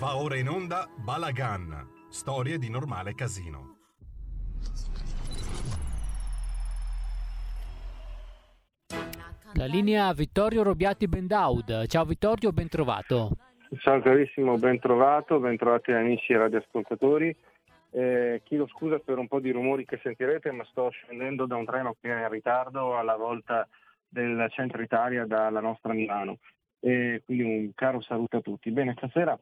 Va ora in onda Balagan, storie di normale casino. La linea Vittorio Robiati Bendaud. Ciao Vittorio, ben trovato. Ciao carissimo, ben trovato, ben trovati amici radioascoltatori. Eh, chiedo scusa per un po' di rumori che sentirete, ma sto scendendo da un treno che è in ritardo alla volta del centro Italia dalla nostra Milano. Eh, quindi un caro saluto a tutti. Bene, stasera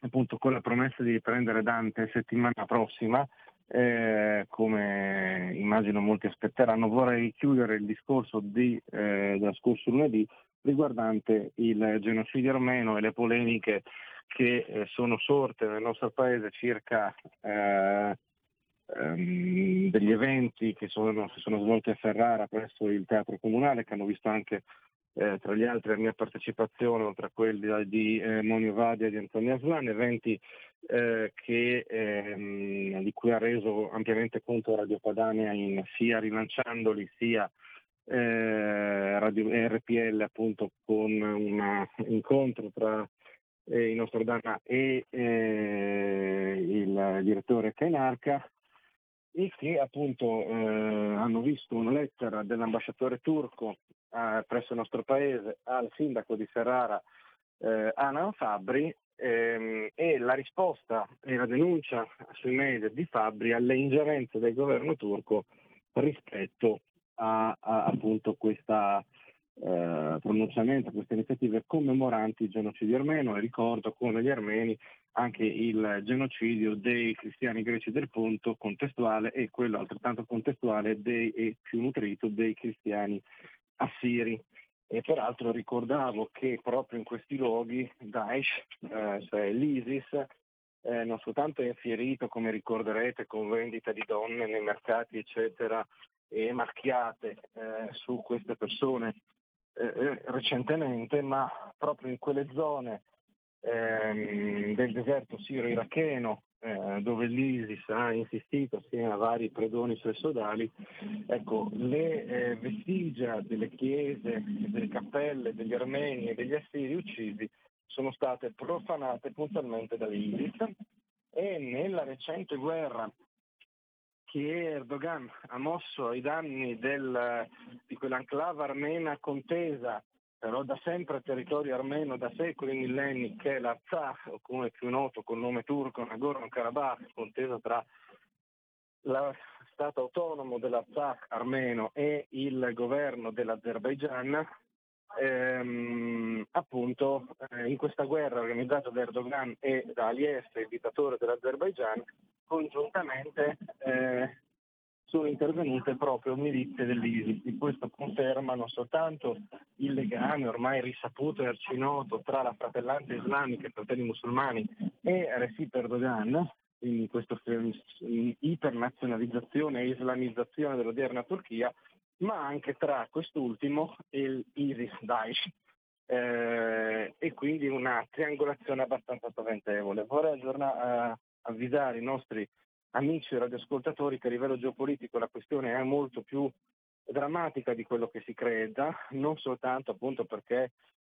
appunto con la promessa di riprendere Dante settimana prossima, eh, come immagino molti aspetteranno, vorrei chiudere il discorso di, eh, dello scorso lunedì riguardante il genocidio armeno e le polemiche che eh, sono sorte nel nostro paese circa eh, ehm, degli eventi che sono, si sono svolti a Ferrara presso il Teatro Comunale, che hanno visto anche eh, tra gli altri la mia partecipazione, oltre a quelli di eh, Monio Vadia e di Antonio Aslan, eventi eh, che, ehm, di cui ha reso ampiamente conto Radio Padania in, sia rilanciandoli sia eh, Radio RPL appunto con un incontro tra eh, il nostro Dana e eh, il direttore Kainarka e che appunto eh, hanno visto una lettera dell'ambasciatore turco eh, presso il nostro paese al sindaco di Ferrara eh, Anan Fabri ehm, e la risposta e la denuncia sui media di Fabri alle ingerenze del governo turco rispetto a, a appunto questa eh, pronunciamento, queste iniziative commemoranti il genocidio armeno e ricordo come gli armeni anche il genocidio dei cristiani greci del Ponto contestuale e quello altrettanto contestuale dei, e più nutrito dei cristiani assiri. E peraltro ricordavo che proprio in questi luoghi Daesh, eh, cioè l'ISIS, eh, non soltanto è infierito, come ricorderete, con vendita di donne nei mercati, eccetera, e marchiate eh, su queste persone eh, eh, recentemente, ma proprio in quelle zone ehm, del deserto siro-iracheno eh, dove l'ISIS ha insistito assieme a vari predoni sodali, ecco, le eh, vestigia delle chiese, delle cappelle degli armeni e degli assiri uccisi sono state profanate puntualmente dall'ISIS e nella recente guerra che Erdogan ha mosso ai danni del, di quell'enclave armena contesa, però da sempre territorio armeno da secoli e millenni, che è l'Arzakh, o come più noto col nome turco Nagorno-Karabakh, contesa tra lo Stato autonomo dell'Arzakh armeno e il governo dell'Azerbaigian, ehm, appunto eh, in questa guerra organizzata da Erdogan e da Aliyev, il dittatore dell'Azerbaigian, congiuntamente eh, sono intervenute proprio milizie dell'ISIS. Di questo conferma non soltanto il legame ormai risaputo e arcinoto tra la fratellanza islamica e i fratelli musulmani e Recep Erdogan, quindi questa ipernazionalizzazione e islamizzazione dell'odierna Turchia, ma anche tra quest'ultimo e l'ISIS-Daesh. Eh, e quindi una triangolazione abbastanza spaventevole. Vorrei aggiornare, eh, avvisare i nostri amici radioascoltatori che a livello geopolitico la questione è molto più drammatica di quello che si creda, non soltanto appunto perché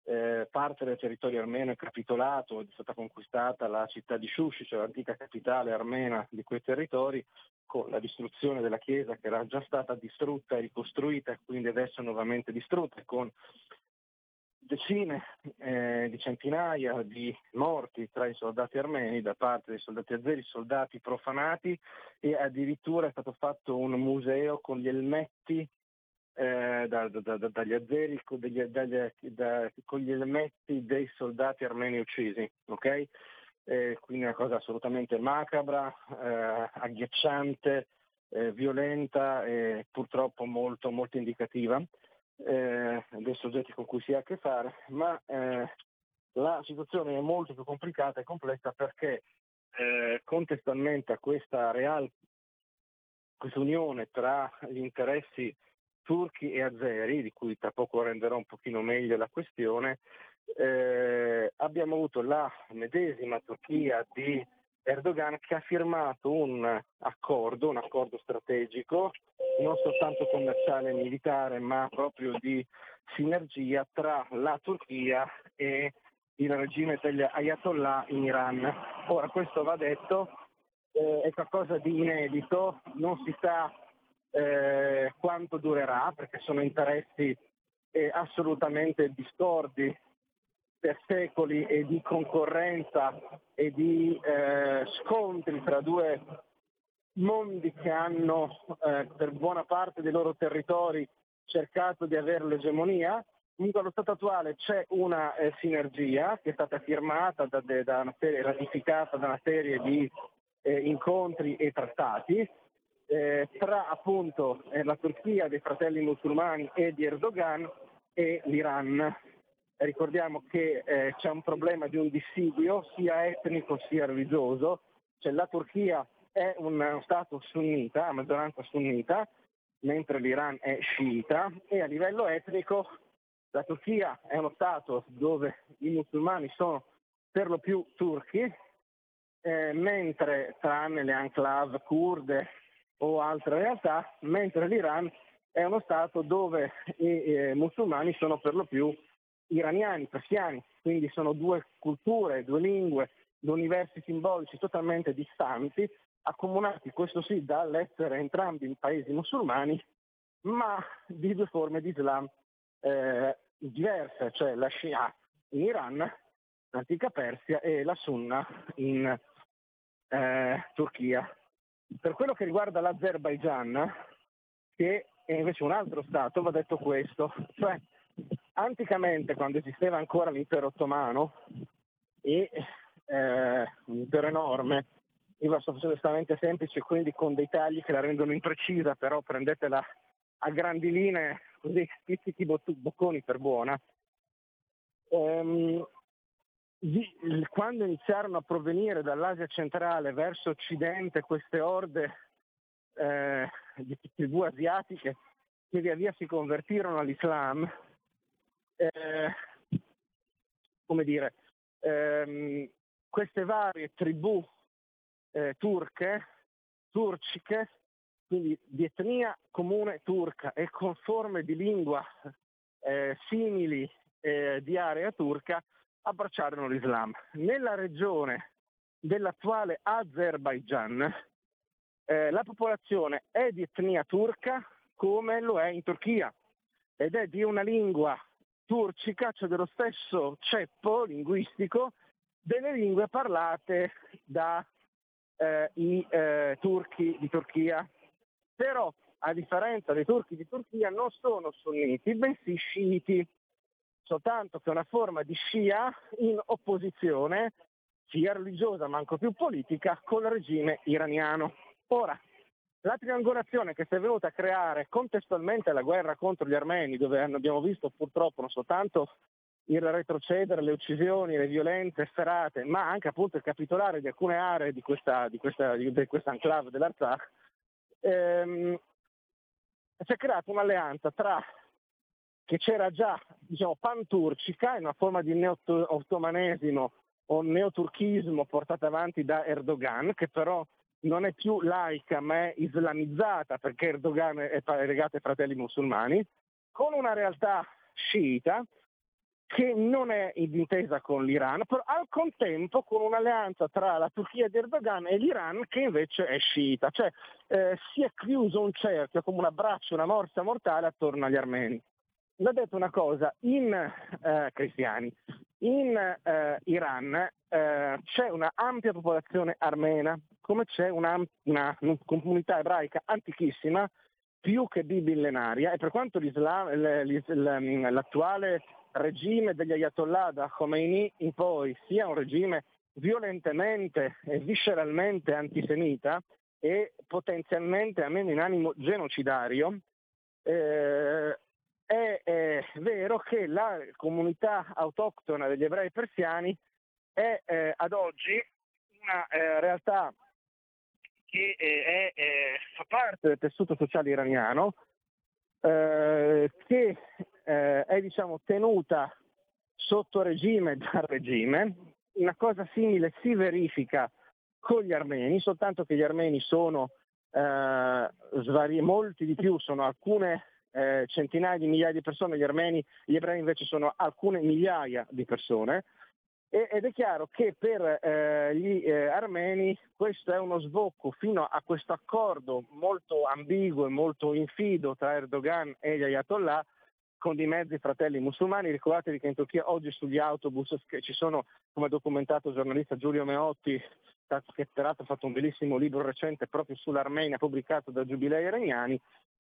eh, parte del territorio armeno è capitolato, è stata conquistata la città di Shushi, cioè l'antica capitale armena di quei territori, con la distruzione della chiesa che era già stata distrutta e ricostruita e quindi adesso nuovamente distrutta, con decine eh, di centinaia di morti tra i soldati armeni da parte dei soldati azeri, soldati profanati e addirittura è stato fatto un museo con gli elmetti eh, da, da, da, dagli azeri con, degli, dagli, con, gli elmetti dei soldati armeni uccisi. Okay? Eh, quindi una cosa assolutamente macabra, eh, agghiacciante, eh, violenta e purtroppo molto, molto indicativa eh, dei soggetti con cui si ha a che fare, ma eh, la situazione è molto più complicata e complessa perché contestualmente a questa real, questa unione tra gli interessi turchi e azeri, di cui tra poco renderò un pochino meglio la questione, eh, abbiamo avuto la medesima Turchia di Erdogan che ha firmato un accordo, un accordo strategico, non soltanto commerciale e militare, ma proprio di sinergia tra la Turchia e il regime degli ayatollah in Iran. Ora questo va detto, eh, è qualcosa di inedito, non si sa eh, quanto durerà perché sono interessi eh, assolutamente discordi per secoli e di concorrenza e di eh, scontri tra due mondi che hanno eh, per buona parte dei loro territori cercato di avere l'egemonia. Comunque allo stato attuale c'è una eh, sinergia che è stata firmata da, da una serie, ratificata da una serie di eh, incontri e trattati eh, tra appunto eh, la Turchia dei fratelli musulmani e di Erdogan e l'Iran. Ricordiamo che eh, c'è un problema di un dissidio sia etnico sia religioso, cioè la Turchia è un Stato sunnita, a maggioranza sunnita, mentre l'Iran è sciita e a livello etnico la Turchia è uno Stato dove i musulmani sono per lo più turchi, eh, mentre tranne le enclave kurde o altre realtà, mentre l'Iran è uno Stato dove i musulmani sono per lo più iraniani, persiani, quindi sono due culture, due lingue, due universi simbolici totalmente distanti, accomunati, questo sì, dall'essere entrambi paesi musulmani, ma di due forme di Islam eh, diverse, cioè la Shia in Iran, l'antica Persia, e la Sunna in eh, Turchia. Per quello che riguarda l'Azerbaigian, che è invece un altro Stato, va detto questo, cioè anticamente quando esisteva ancora l'impero ottomano e eh, un impero enorme, sto facendo estremamente semplice, quindi con dei tagli che la rendono imprecisa, però prendetela a grandi linee, così spizzichi bocconi per buona. Ehm, quando iniziarono a provenire dall'Asia centrale verso occidente queste orde eh, di tribù asiatiche che via via si convertirono all'Islam, eh, come dire, ehm, queste varie tribù eh, turche, turciche, quindi di etnia comune turca e con forme di lingua eh, simili eh, di area turca, abbracciarono l'Islam. Nella regione dell'attuale Azerbaijan eh, la popolazione è di etnia turca come lo è in Turchia ed è di una lingua turcica, cioè dello stesso ceppo linguistico delle lingue parlate dai eh, eh, turchi di Turchia. Però, a differenza dei turchi di Turchia, non sono sunniti, bensì sciiti soltanto che una forma di scia in opposizione sia religiosa ma anche più politica con il regime iraniano. Ora, la triangolazione che si è venuta a creare contestualmente alla guerra contro gli armeni, dove abbiamo visto purtroppo non soltanto il retrocedere, le uccisioni, le violenze efferate, ma anche appunto il capitolare di alcune aree di questa, di questa, di questa enclave dell'Arzakh, ehm, si è creata un'alleanza tra che c'era già diciamo, panturcica, in una forma di neo-ottomanesimo o neoturchismo portata avanti da Erdogan, che però non è più laica ma è islamizzata perché Erdogan è legato ai fratelli musulmani, con una realtà sciita che non è d'intesa con l'Iran, però al contempo con un'alleanza tra la Turchia di Erdogan e l'Iran che invece è sciita, cioè eh, si è chiuso un cerchio come un abbraccio, una morsa mortale attorno agli armeni l'ha detto una cosa, in eh, cristiani, in eh, Iran eh, c'è una ampia popolazione armena, come c'è una, una, una, comunità ebraica antichissima, più che bimillenaria, e per quanto l'attuale regime degli Ayatollah da Khomeini in poi sia un regime violentemente e visceralmente antisemita e potenzialmente, almeno in animo genocidario, eh, è, è vero che la comunità autoctona degli ebrei persiani è eh, ad oggi una eh, realtà che eh, è, fa parte del tessuto sociale iraniano, eh, che eh, è diciamo, tenuta sotto regime dal regime. Una cosa simile si verifica con gli armeni, soltanto che gli armeni sono eh, svari, molti di più, sono alcune eh, centinaia di migliaia di persone, gli armeni, gli ebrei invece sono alcune migliaia di persone, ed è chiaro che per eh, gli eh, armeni questo è uno sbocco fino a questo accordo molto ambiguo e molto infido tra Erdogan e gli Ayatollah con di mezzi fratelli musulmani. Ricordatevi che in Turchia oggi sugli autobus ci sono, come ha documentato il giornalista Giulio Meotti, che peraltro ha fatto un bellissimo libro recente proprio sull'Armenia pubblicato da Giubilei Iraniani,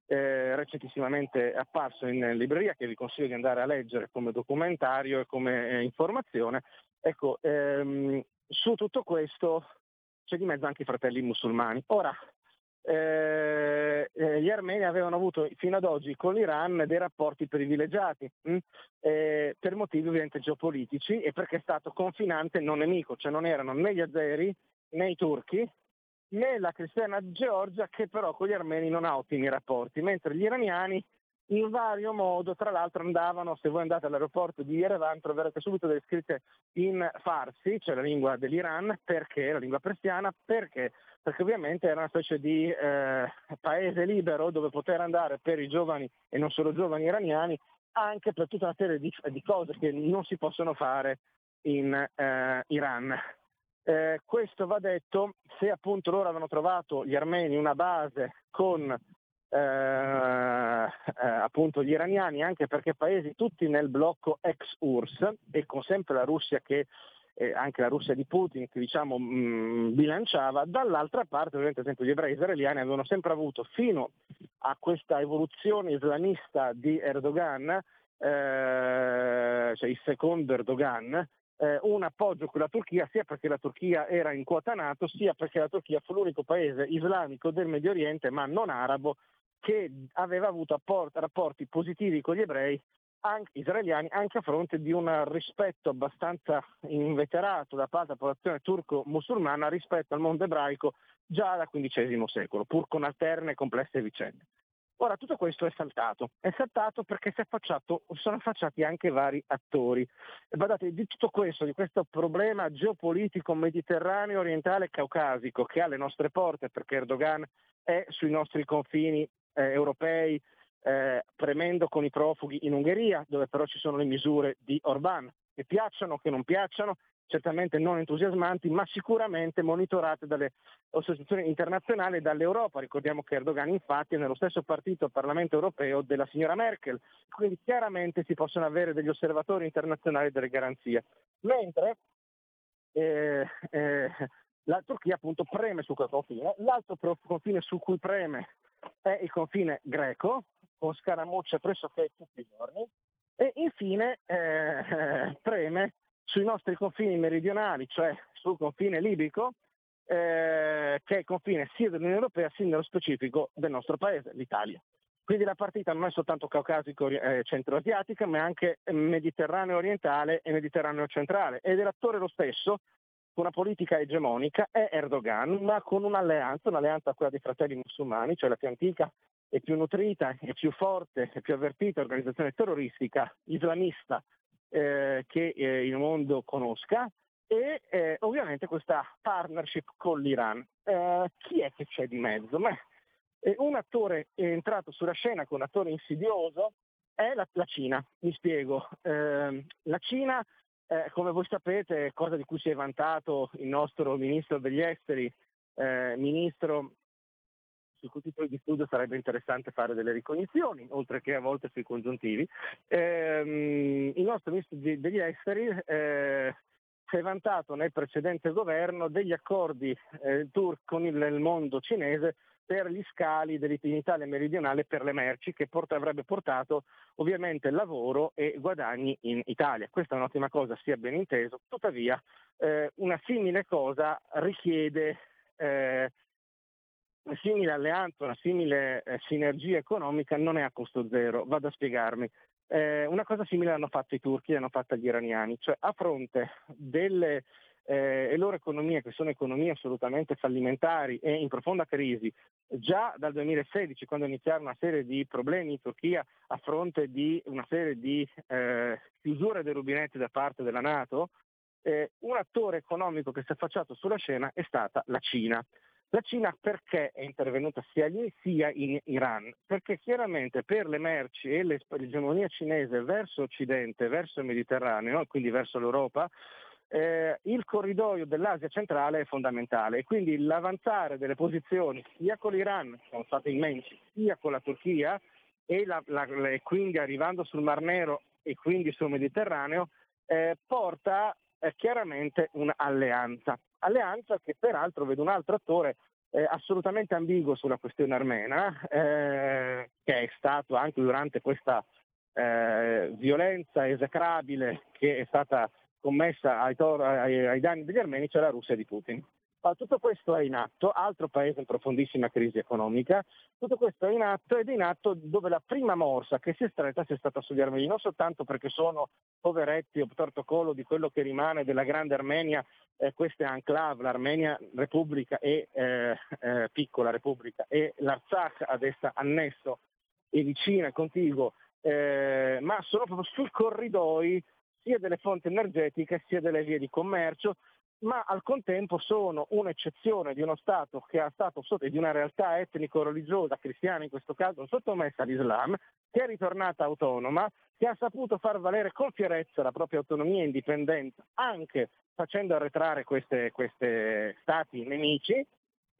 eh, recentissimamente apparso in libreria che vi consiglio di andare a leggere come documentario e come eh, informazione. Ecco, ehm, su tutto questo c'è di mezzo anche i fratelli musulmani. Ora, eh, eh, gli armeni avevano avuto fino ad oggi con l'Iran dei rapporti privilegiati mh? Hm? Eh, per motivi ovviamente geopolitici e perché è stato confinante non nemico, cioè non erano né gli azeri né i turchi né la cristiana Georgia che però con gli armeni non ha ottimi rapporti, mentre gli iraniani in vario modo, tra l'altro andavano, se voi andate all'aeroporto di Yerevan troverete subito delle scritte in farsi, cioè la lingua dell'Iran, perché, la lingua persiana, perché? Perché ovviamente era una specie di eh, paese libero dove poter andare per i giovani e non solo giovani iraniani, anche per tutta una serie di, di cose che non si possono fare in eh, Iran. Eh, questo va detto se appunto loro avevano trovato gli armeni una base con eh, eh, appunto gli iraniani, anche perché paesi tutti nel blocco ex URSS e con sempre la Russia che anche la Russia di Putin che diciamo mh, mm, bilanciava, dall'altra parte ovviamente ad esempio gli ebrei israeliani avevano sempre avuto fino a questa evoluzione islamista di Erdogan, eh, cioè il secondo Erdogan, eh, un appoggio con la Turchia sia perché la Turchia era in quota NATO sia perché la Turchia fu l'unico paese islamico del Medio Oriente ma non arabo che aveva avuto apport- rapporti positivi con gli ebrei anche, israeliani anche a fronte di un rispetto abbastanza inveterato da parte della popolazione turco-musulmana rispetto al mondo ebraico già dal XV secolo, pur con alterne e complesse vicende. Ora tutto questo è saltato, è saltato perché si sono affacciati anche vari attori. Guardate, di tutto questo, di questo problema geopolitico mediterraneo, orientale caucasico che ha le nostre porte, perché Erdogan è sui nostri confini eh, europei, eh, premendo con i profughi in Ungheria, dove però ci sono le misure di Orban, che piacciono, che non piacciono, certamente non entusiasmanti, ma sicuramente monitorate dalle associazioni internazionali e dall'Europa. Ricordiamo che Erdogan infatti è nello stesso partito al Parlamento europeo della signora Merkel, quindi chiaramente si possono avere degli osservatori internazionali delle garanzie. Mentre eh, eh, la Turchia appunto preme su quel confine, l'altro confine su cui preme è il confine greco, con scaramucce pressoché tutti i giorni, e infine eh, preme sui nostri confini meridionali, cioè sul confine libico, eh, che è confine sia dell'Unione Europea sia nello specifico del nostro paese, l'Italia. Quindi la partita non è soltanto caucasico eh, ma è anche mediterraneo orientale e mediterraneo centrale. Ed è l'attore lo stesso, con una politica egemonica, è Erdogan, ma con un'alleanza, un'alleanza quella dei fratelli musulmani, cioè la più antica e più nutrita e più forte e più avvertita organizzazione terroristica islamista eh, che eh, il mondo conosca e eh, ovviamente questa partnership con l'Iran. Eh, chi è che c'è di mezzo? Beh, eh, un attore entrato sulla scena con un attore insidioso è la, la Cina, mi spiego. Ehm, la Cina, eh, come voi sapete, cosa di cui si è vantato il nostro ministro degli esteri, ministro su cui titoli di studio sarebbe interessante fare delle ricognizioni, oltre che a volte sui congiuntivi. Ehm, il nostro ministro degli esteri eh, si è vantato nel precedente governo degli accordi eh, tour con il, il, mondo cinese per gli scali in Italia meridionale per le merci che port- avrebbe portato ovviamente lavoro e guadagni in Italia. Questa è un'ottima cosa, sia ben inteso, tuttavia eh, una simile cosa richiede eh, una simile alleanza, una simile eh, sinergia economica non è a costo zero, vado a spiegarmi. Eh, una cosa simile l'hanno fatto i turchi, l'hanno fatta gli iraniani, cioè a fronte delle eh, loro economie, che sono economie assolutamente fallimentari e in profonda crisi, già dal 2016, quando iniziarono una serie di problemi in Turchia a fronte di una serie di eh, chiusure dei rubinetti da parte della Nato, eh, un attore economico che si è affacciato sulla scena è stata la Cina. La Cina perché è intervenuta sia lì sia in Iran? Perché chiaramente per le merci e l'egemonia cinese verso Occidente, verso il Mediterraneo, quindi verso l'Europa, eh, il corridoio dell'Asia centrale è fondamentale e quindi l'avanzare delle posizioni sia con l'Iran, che sono state immensi, sia con la Turchia e, la, la, e quindi arrivando sul Mar Nero e quindi sul Mediterraneo, eh, porta eh, chiaramente un'alleanza. Alleanza che peraltro vede un altro attore eh, assolutamente ambiguo sulla questione armena, eh, che è stato anche durante questa eh, violenza esecrabile che è stata commessa ai, tor- ai, ai danni degli armeni, cioè la Russia di Putin. Tutto questo è in atto, altro paese in profondissima crisi economica, tutto questo è in atto ed è in atto dove la prima morsa che si è stretta sia stata sugli armeni, non soltanto perché sono poveretti o protocollo di quello che rimane della grande Armenia, eh, questa è enclave, l'Armenia Repubblica e eh, eh, piccola Repubblica e l'Artsakh ad essa annesso e vicina contiguo, eh, ma sono proprio sui corridoi sia delle fonti energetiche sia delle vie di commercio, ma al contempo sono un'eccezione di uno Stato che è stato di una realtà etnico-religiosa, cristiana in questo caso, sottomessa all'Islam, che è ritornata autonoma, che ha saputo far valere con fierezza la propria autonomia e indipendenza, anche facendo arretrare questi stati nemici,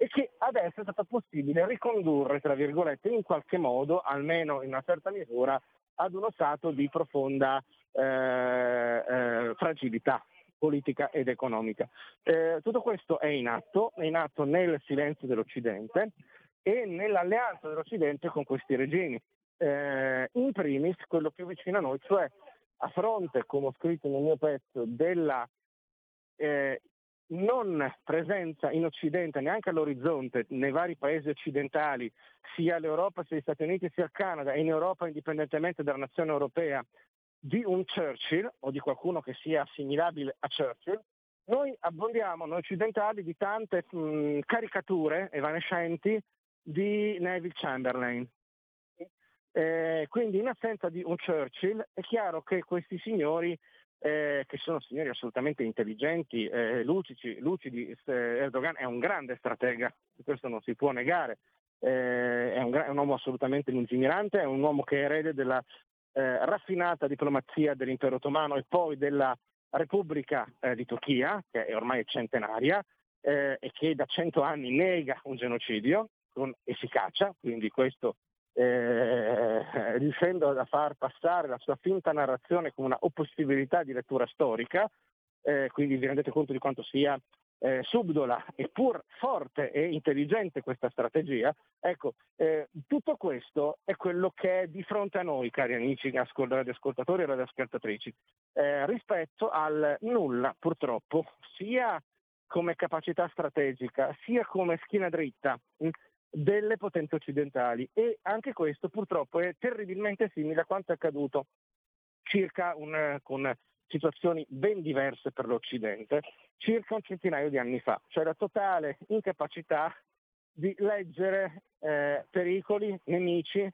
e che adesso è stato possibile ricondurre, tra virgolette, in qualche modo, almeno in una certa misura, ad uno stato di profonda eh, eh, fragilità politica ed economica. Eh, tutto questo è in atto, è in atto nel silenzio dell'Occidente e nell'alleanza dell'Occidente con questi regimi. Eh, in primis quello più vicino a noi, cioè a fronte, come ho scritto nel mio pezzo, della eh, non presenza in Occidente, neanche all'orizzonte, nei vari paesi occidentali, sia l'Europa, sia gli Stati Uniti, sia il Canada, e in Europa indipendentemente dalla nazione europea, di un Churchill o di qualcuno che sia assimilabile a Churchill, noi abbondiamo, noi occidentali, di tante mh, caricature evanescenti di Neville Chamberlain. Eh, quindi in assenza di un Churchill è chiaro che questi signori eh, che sono signori assolutamente intelligenti, eh, lucidi, lucidi, Erdogan è un grande stratega, questo non si può negare, eh, è un, è, un, uomo assolutamente lungimirante, è un uomo che è erede della eh, raffinata diplomazia dell'impero ottomano e poi della Repubblica eh, di Turchia, che è ormai centenaria eh, e che da cento anni nega un genocidio con efficacia, quindi questo eh, riuscendo a far passare la sua finta narrazione come una possibilità di lettura storica, eh, quindi vi rendete conto di quanto sia eh, subdola eppur forte e intelligente questa strategia, ecco, eh, tutto questo è quello che è di fronte a noi, cari amici radioascoltatori e radioascoltatrici, eh, rispetto al nulla, purtroppo, sia come capacità strategica, sia come schiena dritta delle potenze occidentali. E anche questo purtroppo è terribilmente simile a quanto è accaduto circa un, con situazioni ben diverse per l'Occidente circa un centinaio di anni fa, cioè la totale incapacità di leggere eh, pericoli, nemici,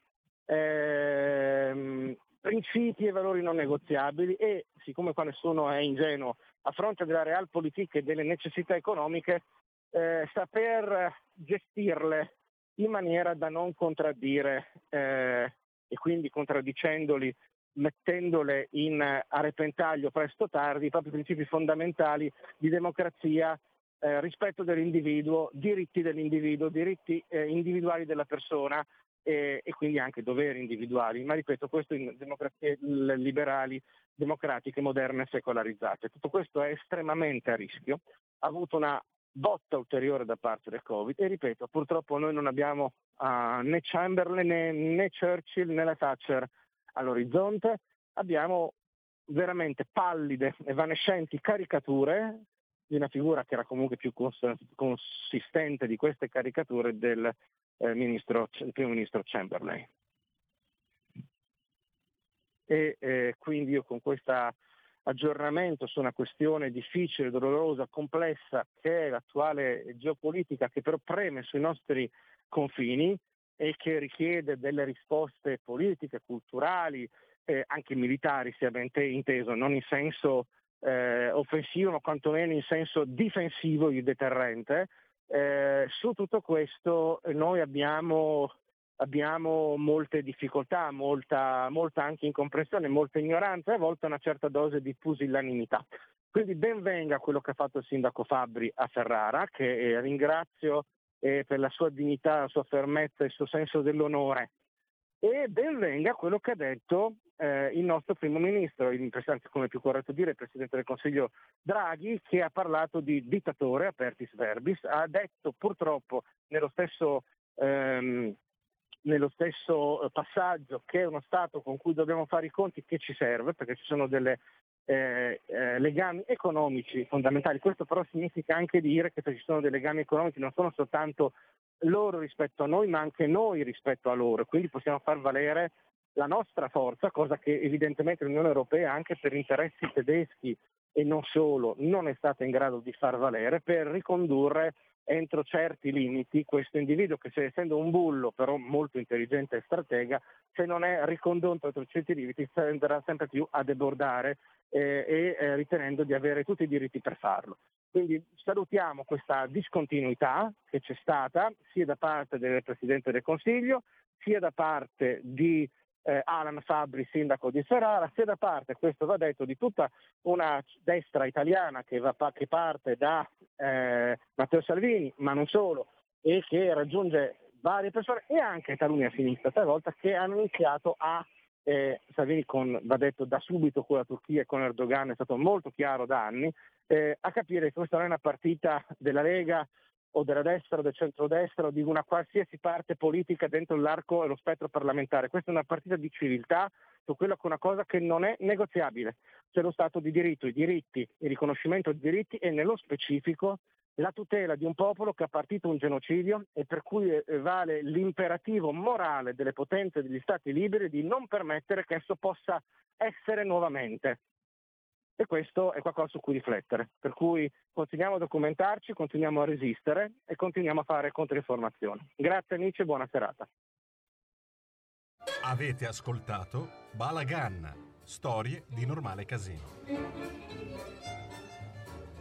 eh, principi e valori non negoziabili e, siccome qua nessuno è ingenuo, a fronte della realpolitik e delle necessità economiche, eh, saper gestirle in maniera da non contraddire eh, e quindi contraddicendoli, mettendole in, a repentaglio presto o tardi, i propri principi fondamentali di democrazia, eh, rispetto dell'individuo, diritti dell'individuo, diritti eh, individuali della persona e, e, quindi anche doveri individuali. Ma ripeto, questo in democrazie liberali, democratiche, moderne secolarizzate. Tutto questo è estremamente a rischio. Ha avuto una botta ulteriore da parte del Covid e ripeto, purtroppo noi non abbiamo uh, né Chamberlain né, né Churchill né la Thatcher all'orizzonte, abbiamo veramente pallide, evanescenti caricature di una figura che era comunque più cons- consistente di queste caricature del eh, ministro, primo ministro Chamberlain. E eh, quindi io con questa aggiornamento su una questione difficile, dolorosa, complessa che è l'attuale geopolitica che però preme sui nostri confini e che richiede delle risposte politiche, culturali, eh, anche militari sia ben inteso, non in senso eh, offensivo ma quantomeno in senso difensivo di deterrente. Eh, su tutto questo noi abbiamo abbiamo molte difficoltà, molta, molta anche incomprensione, molta ignoranza e a volte una certa dose di pusillanimità. Quindi ben venga quello che ha fatto il sindaco Fabbri a Ferrara, che eh, ringrazio eh, per la sua dignità, la sua fermezza il suo senso dell'onore. E ben venga quello che ha detto eh, il nostro primo ministro, il come è più corretto dire, il presidente del Consiglio Draghi, che ha parlato di dittatore, apertis verbis, ha detto purtroppo nello stesso ehm, nello stesso eh, passaggio che è uno Stato con cui dobbiamo fare i conti che ci serve, perché ci sono delle eh, eh, legami economici fondamentali. Questo però significa anche dire che se ci sono dei legami economici non sono soltanto loro rispetto a noi, ma anche noi rispetto a loro. Quindi possiamo far valere la nostra forza, cosa che evidentemente l'Unione Europea anche per interessi tedeschi e non solo non è stata in grado di far valere per ricondurre entro certi limiti questo individuo che se, essendo un bullo però molto intelligente e stratega, se non è ricondotto entro certi limiti tenderà sempre più a debordare eh, e eh, ritenendo di avere tutti i diritti per farlo. Quindi salutiamo questa discontinuità che c'è stata sia da parte del Presidente del Consiglio sia da parte di eh, Alan Fabri, sindaco di Ferrara, sia da parte, questo va detto, di tutta una destra italiana che, va, che parte da eh, Matteo Salvini, ma non solo, e che raggiunge varie persone e anche taluni a sinistra talvolta che hanno iniziato a eh, Salvini con, va detto da subito con la Turchia e con Erdogan è stato molto chiaro da anni, eh, a capire che questa non è una partita della Lega o della destra o del centrodestra o di una qualsiasi parte politica dentro l'arco e lo spettro parlamentare. Questa è una partita di civiltà su quella che è una cosa che non è negoziabile. C'è lo Stato di diritto, i diritti, il riconoscimento dei diritti e nello specifico la tutela di un popolo che ha partito un genocidio e per cui eh, vale l'imperativo morale delle potenze degli Stati liberi di non permettere che esso possa essere nuovamente e questo è qualcosa su cui riflettere. Per cui continuiamo a documentarci, continuiamo a resistere e continuiamo a fare controinformazione. Grazie amici e buona serata. Avete ascoltato Balagan, storie di normale casino.